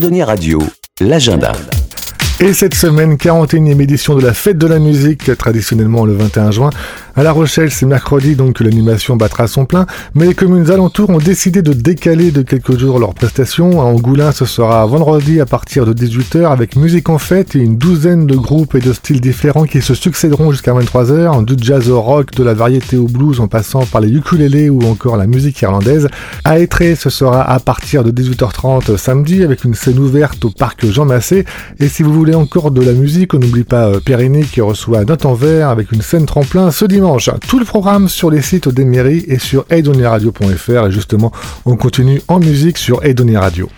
Radio, l'agenda. Et cette semaine, 41e édition de la Fête de la musique, traditionnellement le 21 juin. À La Rochelle, c'est mercredi donc que l'animation battra son plein, mais les communes alentours ont décidé de décaler de quelques jours leurs prestations. À Angoulin, ce sera vendredi à partir de 18h avec musique en fête et une douzaine de groupes et de styles différents qui se succéderont jusqu'à 23h, du jazz au rock, de la variété au blues en passant par les ukulélés ou encore la musique irlandaise. À Étré, ce sera à partir de 18h30 samedi avec une scène ouverte au parc Jean Massé. Et si vous voulez encore de la musique, on n'oublie pas euh, Périni qui reçoit Note en Vert avec une scène tremplin ce dimanche. Tout le programme sur les sites des mairies et sur eidoniradio.fr et justement on continue en musique sur. Edonia Radio.